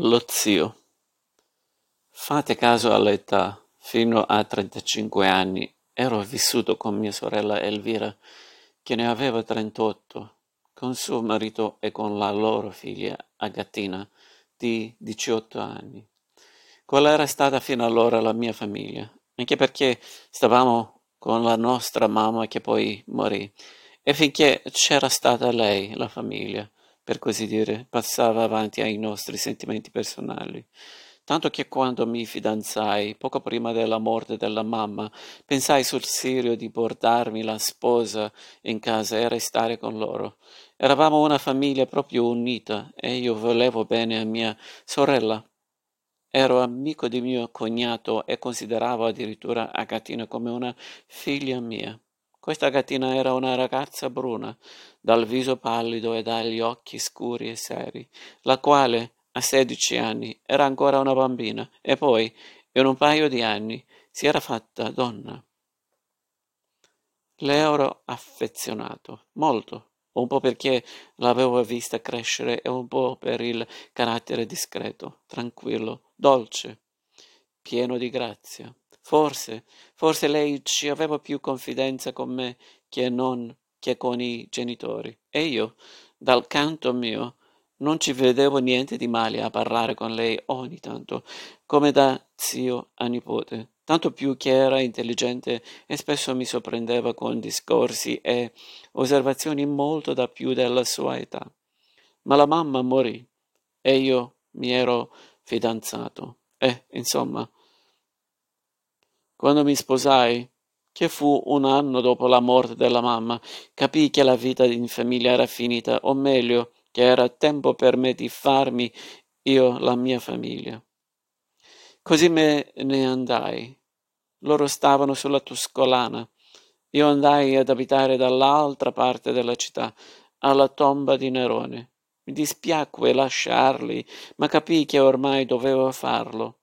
Lo zio. Fate caso all'età, fino a 35 anni ero vissuto con mia sorella Elvira, che ne aveva 38, con suo marito e con la loro figlia Agatina, di 18 anni. Quella era stata fino allora la mia famiglia, anche perché stavamo con la nostra mamma che poi morì, e finché c'era stata lei, la famiglia per così dire, passava avanti ai nostri sentimenti personali. Tanto che quando mi fidanzai, poco prima della morte della mamma, pensai sul serio di portarmi la sposa in casa e restare con loro. Eravamo una famiglia proprio unita e io volevo bene a mia sorella. Ero amico di mio cognato e consideravo addirittura Agatina come una figlia mia. Questa gattina era una ragazza bruna, dal viso pallido e dagli occhi scuri e seri, la quale, a sedici anni, era ancora una bambina e poi, in un paio di anni, si era fatta donna. Le ero affezionato, molto, un po' perché l'avevo vista crescere e un po' per il carattere discreto, tranquillo, dolce, pieno di grazia. Forse, forse lei ci aveva più confidenza con me che non che con i genitori. E io, dal canto mio, non ci vedevo niente di male a parlare con lei ogni tanto, come da zio a nipote, tanto più che era intelligente e spesso mi sorprendeva con discorsi e osservazioni molto da più della sua età. Ma la mamma morì e io mi ero fidanzato. E, insomma, quando mi sposai, che fu un anno dopo la morte della mamma, capii che la vita in famiglia era finita, o meglio, che era tempo per me di farmi io la mia famiglia. Così me ne andai. Loro stavano sulla Tuscolana. Io andai ad abitare dall'altra parte della città, alla tomba di Nerone. Mi dispiacque lasciarli, ma capii che ormai dovevo farlo.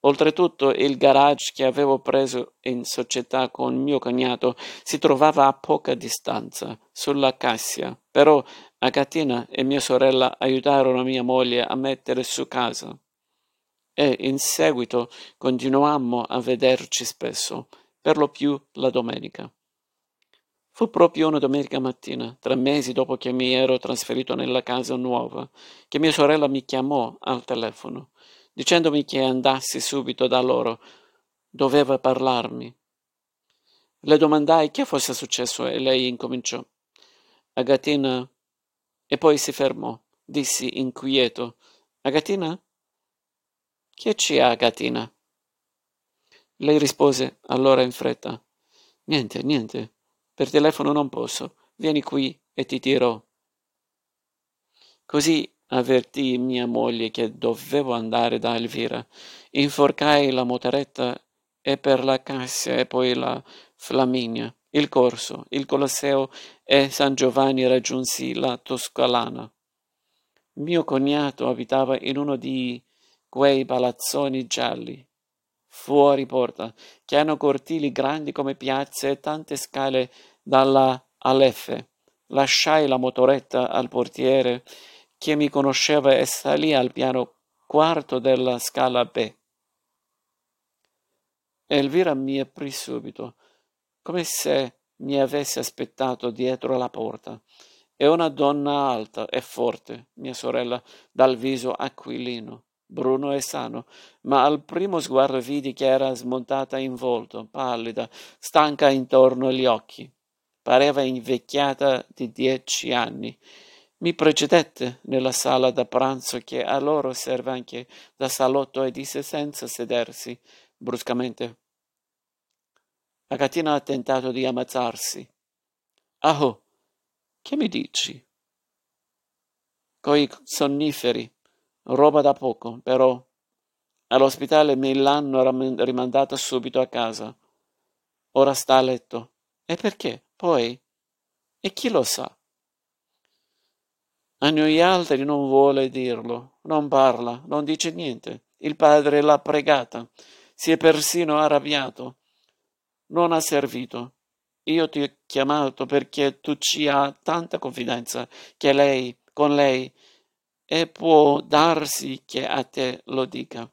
Oltretutto il garage che avevo preso in società con mio cognato si trovava a poca distanza, sulla Cassia, però Agatina e mia sorella aiutarono mia moglie a mettere su casa. E in seguito continuammo a vederci spesso, per lo più la domenica. Fu proprio una domenica mattina, tre mesi dopo che mi ero trasferito nella casa nuova, che mia sorella mi chiamò al telefono dicendomi che andassi subito da loro. Doveva parlarmi. Le domandai che fosse successo e lei incominciò. Agatina. E poi si fermò. Dissi inquieto. Agatina? Che c'è Agatina? Lei rispose allora in fretta. Niente, niente. Per telefono non posso. Vieni qui e ti dirò. Così avvertii mia moglie che dovevo andare da Elvira. Inforcai la motoretta e per la Cassia e poi la Flaminia, il Corso, il Colosseo e San Giovanni raggiunsi la Toscalana. Mio cognato abitava in uno di quei palazzoni gialli, fuori porta, che hanno cortili grandi come piazze e tante scale dalla Aleffe. Lasciai la motoretta al portiere che mi conosceva e salì al piano quarto della scala B. Elvira mi aprì subito, come se mi avesse aspettato dietro la porta. È una donna alta e forte, mia sorella, dal viso aquilino, bruno e sano, ma al primo sguardo vidi che era smontata in volto, pallida, stanca intorno agli occhi. Pareva invecchiata di dieci anni mi precedette nella sala da pranzo che a loro serve anche da salotto e disse senza sedersi bruscamente. Agatina ha tentato di ammazzarsi. Aho, che mi dici? Coi sonniferi, roba da poco, però all'ospedale me l'hanno rimandata subito a casa. Ora sta a letto. E perché? Poi? E chi lo sa? A noi altri non vuole dirlo, non parla, non dice niente. Il padre l'ha pregata, si è persino arrabbiato. Non ha servito. Io ti ho chiamato perché tu ci hai tanta confidenza che lei, con lei, e può darsi che a te lo dica.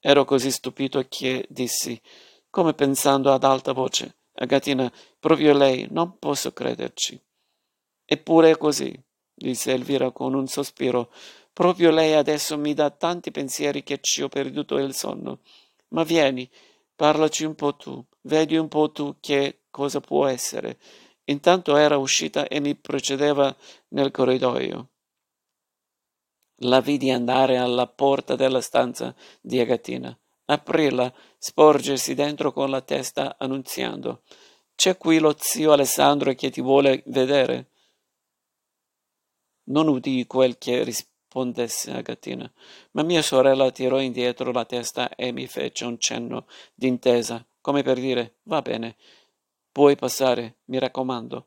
Ero così stupito che dissi, come pensando ad alta voce, Agatina, proprio lei, non posso crederci. Eppure è così, disse Elvira con un sospiro. Proprio lei adesso mi dà tanti pensieri che ci ho perduto il sonno. Ma vieni, parlaci un po' tu, vedi un po' tu che cosa può essere. Intanto era uscita e mi precedeva nel corridoio. La vidi andare alla porta della stanza di Agatina, aprirla, sporgersi dentro con la testa annunziando C'è qui lo zio Alessandro che ti vuole vedere. Non udì quel che rispondesse Agatina, ma mia sorella tirò indietro la testa e mi fece un cenno d'intesa, come per dire va bene, puoi passare, mi raccomando.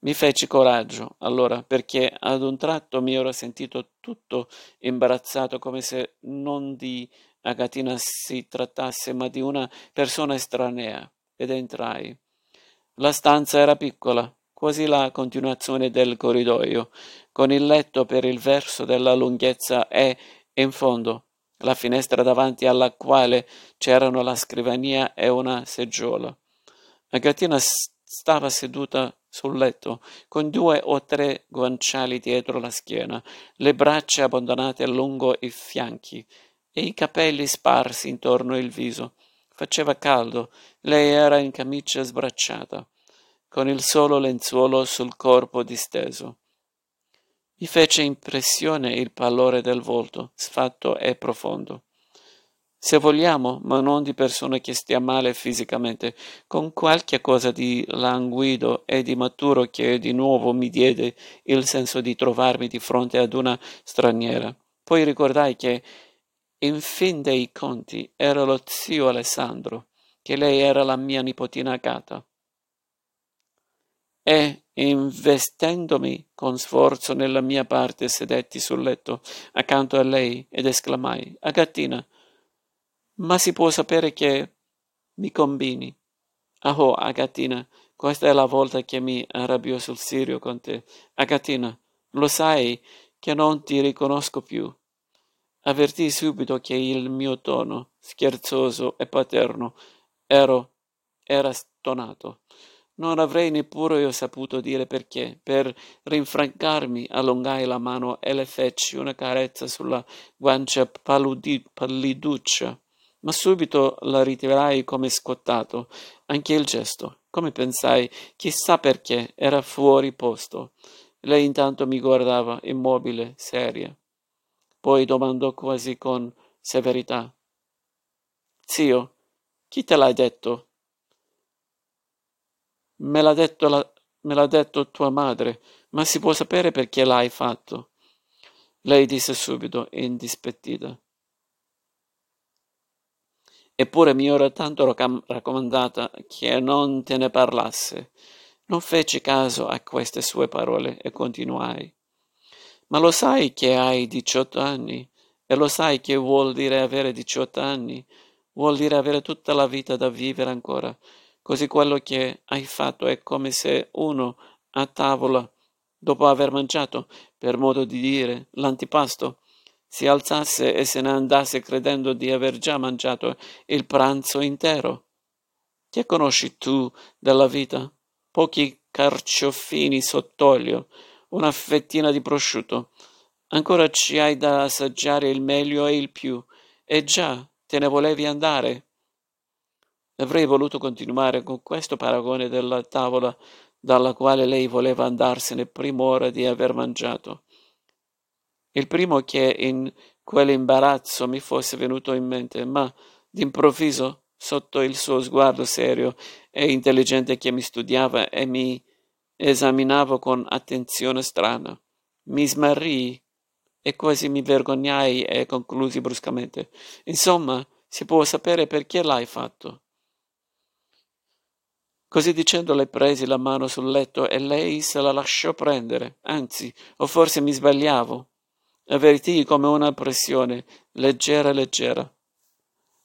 Mi feci coraggio, allora, perché ad un tratto mi ero sentito tutto imbarazzato, come se non di Agatina si trattasse, ma di una persona estranea, ed entrai. La stanza era piccola, quasi la continuazione del corridoio, con il letto per il verso della lunghezza e, in fondo, la finestra davanti alla quale c'erano la scrivania e una seggiola. Agatina stava seduta sul letto, con due o tre guanciali dietro la schiena, le braccia abbandonate lungo i fianchi e i capelli sparsi intorno il viso. Faceva caldo, lei era in camicia sbracciata, con il solo lenzuolo sul corpo disteso. Mi fece impressione il pallore del volto, sfatto e profondo se vogliamo, ma non di persona che stia male fisicamente, con qualche cosa di languido e di maturo che di nuovo mi diede il senso di trovarmi di fronte ad una straniera. Poi ricordai che, in fin dei conti, era lo zio Alessandro, che lei era la mia nipotina Agata. E, investendomi con sforzo nella mia parte, sedetti sul letto accanto a lei ed esclamai: Agatina, ma si può sapere che mi combini. Aho, Agatina, questa è la volta che mi arrabbio sul serio con te. Agatina, lo sai che non ti riconosco più. Avvertii subito che il mio tono, scherzoso e paterno, ero, era stonato. Non avrei neppure io saputo dire perché. Per rinfrancarmi allungai la mano e le feci una carezza sulla guancia palliduccia ma subito la ritirai come scottato, anche il gesto. Come pensai, chissà perché, era fuori posto. Lei intanto mi guardava, immobile, seria. Poi domandò quasi con severità. Zio, chi te l'ha detto? Me l'ha detto, la, me l'ha detto tua madre, ma si può sapere perché l'hai fatto? Lei disse subito, indispettita. Eppure mi ero tanto raccomandata che non te ne parlasse. Non feci caso a queste sue parole e continuai. Ma lo sai che hai diciotto anni? E lo sai che vuol dire avere diciotto anni? Vuol dire avere tutta la vita da vivere ancora. Così quello che hai fatto è come se uno a tavola, dopo aver mangiato, per modo di dire, l'antipasto, si alzasse e se ne andasse credendo di aver già mangiato il pranzo intero. Che conosci tu della vita? Pochi carcioffini sott'olio, una fettina di prosciutto. Ancora ci hai da assaggiare il meglio e il più. E già, te ne volevi andare? Avrei voluto continuare con questo paragone della tavola dalla quale lei voleva andarsene prima ora di aver mangiato il primo che in quell'imbarazzo mi fosse venuto in mente, ma d'improvviso, sotto il suo sguardo serio e intelligente che mi studiava e mi esaminava con attenzione strana, mi smarrii e quasi mi vergognai e conclusi bruscamente. Insomma, si può sapere perché l'hai fatto. Così dicendo le presi la mano sul letto e lei se la lasciò prendere, anzi, o forse mi sbagliavo avvertii come una pressione leggera leggera.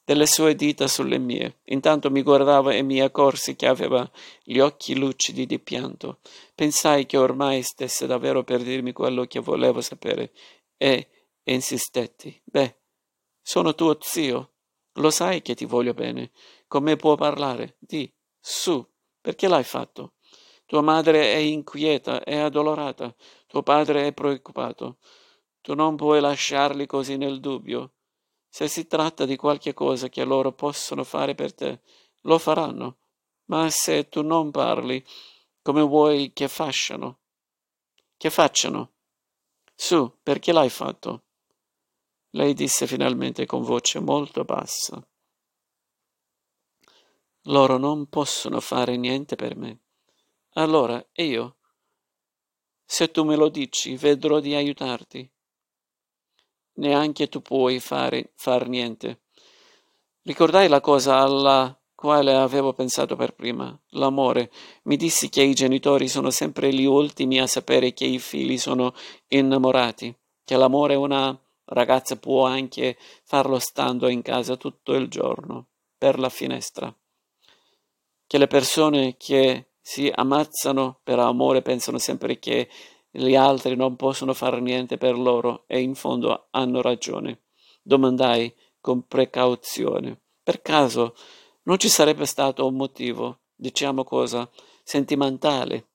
delle sue dita sulle mie. Intanto mi guardava e mi accorsi che aveva gli occhi lucidi di pianto. Pensai che ormai stesse davvero per dirmi quello che volevo sapere e, insistetti. Beh, sono tuo zio. Lo sai che ti voglio bene. Con me può parlare. Di, su, perché l'hai fatto? Tua madre è inquieta, è addolorata. Tuo padre è preoccupato. Tu non puoi lasciarli così nel dubbio. Se si tratta di qualche cosa che loro possono fare per te, lo faranno. Ma se tu non parli, come vuoi che facciano? Che facciano? Su, perché l'hai fatto? Lei disse finalmente con voce molto bassa. Loro non possono fare niente per me. Allora, io? Se tu me lo dici, vedrò di aiutarti. Neanche tu puoi fare, far niente. Ricordai la cosa alla quale avevo pensato per prima, l'amore. Mi dissi che i genitori sono sempre gli ultimi a sapere che i figli sono innamorati, che l'amore una ragazza può anche farlo stando in casa tutto il giorno, per la finestra. Che le persone che si ammazzano per amore pensano sempre che gli altri non possono fare niente per loro e in fondo hanno ragione. Domandai con precauzione. Per caso non ci sarebbe stato un motivo, diciamo cosa, sentimentale?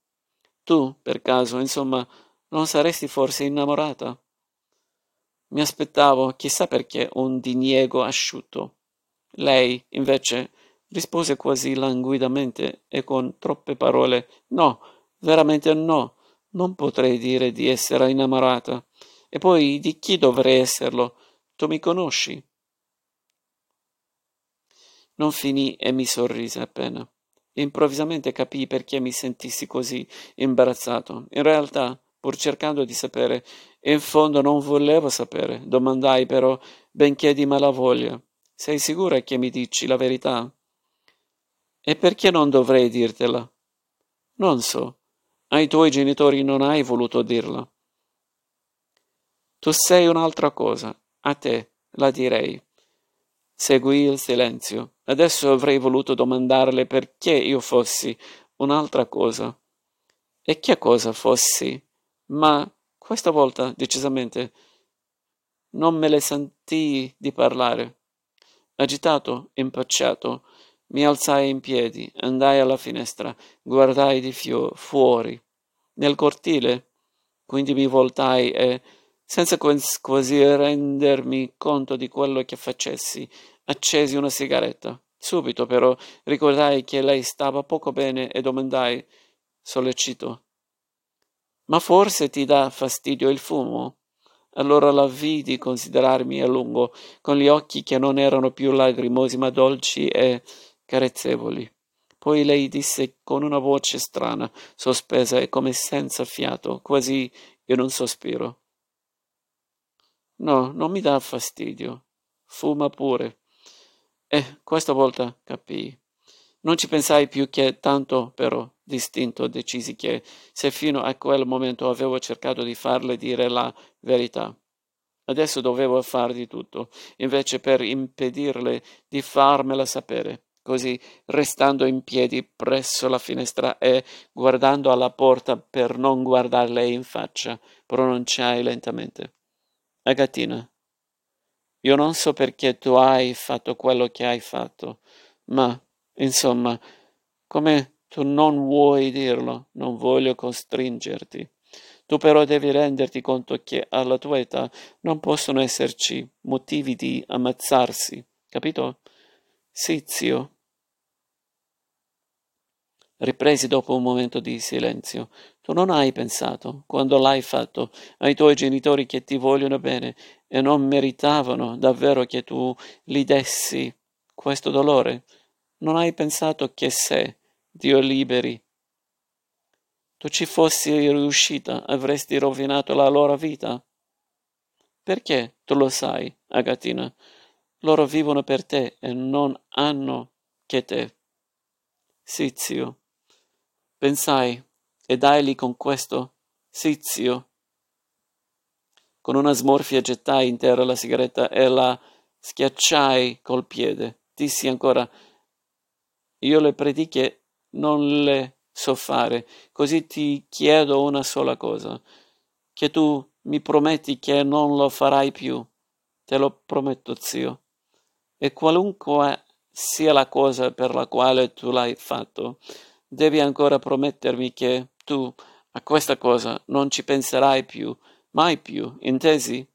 Tu, per caso, insomma, non saresti forse innamorata? Mi aspettavo, chissà perché, un diniego asciutto. Lei, invece, rispose quasi languidamente e con troppe parole No, veramente no, non potrei dire di essere innamorata. E poi di chi dovrei esserlo? Tu mi conosci? Non finì e mi sorrise appena. Improvvisamente capii perché mi sentissi così imbarazzato. In realtà pur cercando di sapere, in fondo non volevo sapere. Domandai però, benché di malavoglia, sei sicura che mi dici la verità? E perché non dovrei dirtela? Non so. Ai tuoi genitori non hai voluto dirla. Tu sei un'altra cosa. A te la direi. Seguì il silenzio. Adesso avrei voluto domandarle perché io fossi un'altra cosa. E che cosa fossi? ma questa volta decisamente non me le sentii di parlare. Agitato, impacciato, mi alzai in piedi, andai alla finestra, guardai di fio- fuori. Nel cortile, quindi mi voltai e, senza quasi rendermi conto di quello che facessi, accesi una sigaretta. Subito, però, ricordai che lei stava poco bene e domandai, sollecito, ma forse ti dà fastidio il fumo? Allora la vidi considerarmi a lungo, con gli occhi che non erano più lagrimosi ma dolci e carezzevoli. Poi lei disse con una voce strana, sospesa e come senza fiato, quasi in un sospiro. No, non mi dà fastidio. Fuma pure. E questa volta capii. Non ci pensai più che tanto, però, distinto, decisi che, se fino a quel momento avevo cercato di farle dire la verità, adesso dovevo far di tutto, invece per impedirle di farmela sapere. Così, restando in piedi presso la finestra e guardando alla porta per non guardarle in faccia, pronunciai lentamente. Agatina, io non so perché tu hai fatto quello che hai fatto, ma Insomma, come tu non vuoi dirlo, non voglio costringerti. Tu però devi renderti conto che alla tua età non possono esserci motivi di ammazzarsi, capito? Sì, zio. Ripresi dopo un momento di silenzio. Tu non hai pensato, quando l'hai fatto, ai tuoi genitori che ti vogliono bene e non meritavano davvero che tu li dessi questo dolore? Non hai pensato che se, Dio liberi, tu ci fossi riuscita, avresti rovinato la loro vita? Perché tu lo sai, Agatina, loro vivono per te e non hanno che te. Sì, zio. Pensai, e dai con questo? Sì, zio. Con una smorfia gettai in terra la sigaretta e la schiacciai col piede. Dissi ancora, io le prediche non le so fare, così ti chiedo una sola cosa, che tu mi prometti che non lo farai più. Te lo prometto, zio. E qualunque sia la cosa per la quale tu l'hai fatto, devi ancora promettermi che tu a questa cosa non ci penserai più, mai più, intesi?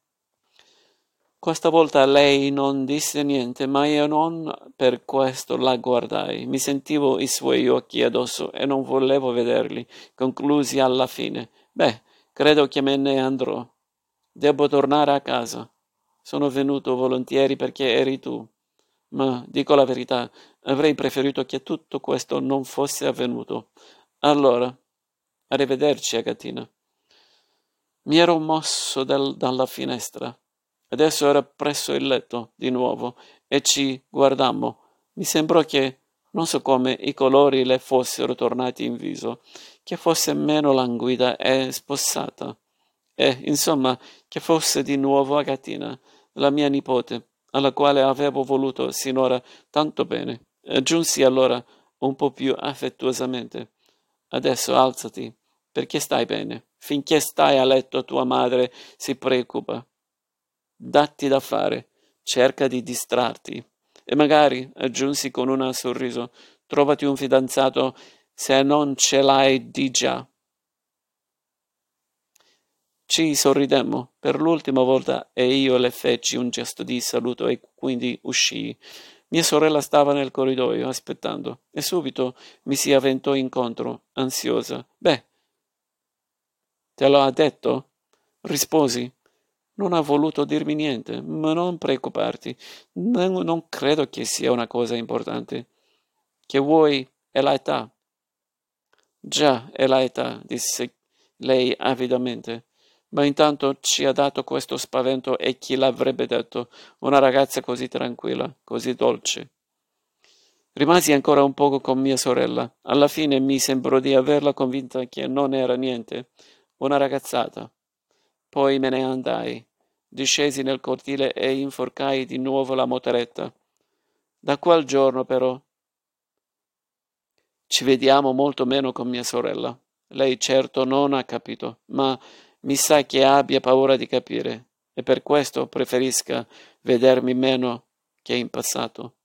Questa volta lei non disse niente, ma io non per questo la guardai. Mi sentivo i suoi occhi addosso e non volevo vederli. Conclusi alla fine. Beh, credo che me ne andrò. Devo tornare a casa. Sono venuto volentieri perché eri tu. Ma, dico la verità, avrei preferito che tutto questo non fosse avvenuto. Allora, arrivederci, Agatina. Mi ero mosso dal, dalla finestra. Adesso era presso il letto di nuovo e ci guardammo. Mi sembrò che, non so come, i colori le fossero tornati in viso, che fosse meno languida e spossata. E, insomma, che fosse di nuovo Agatina, la mia nipote, alla quale avevo voluto sinora tanto bene. Aggiunsi allora un po' più affettuosamente. Adesso alzati, perché stai bene. Finché stai a letto tua madre si preoccupa datti da fare, cerca di distrarti. E magari, aggiunsi con un sorriso, trovati un fidanzato se non ce l'hai di già. Ci sorridemmo per l'ultima volta e io le feci un gesto di saluto e quindi uscii. Mia sorella stava nel corridoio aspettando e subito mi si avventò incontro, ansiosa. Beh, te lo ha detto? Risposi non ha voluto dirmi niente, ma non preoccuparti, non, non credo che sia una cosa importante. Che vuoi è l'età. Già, è l'età, disse lei avidamente. Ma intanto ci ha dato questo spavento e chi l'avrebbe detto? Una ragazza così tranquilla, così dolce. Rimasi ancora un poco con mia sorella. Alla fine mi sembrò di averla convinta che non era niente, una ragazzata. Poi me ne andai. Discesi nel cortile e inforcai di nuovo la motoretta. Da quel giorno, però, ci vediamo molto meno con mia sorella. Lei certo non ha capito, ma mi sa che abbia paura di capire, e per questo preferisca vedermi meno che in passato.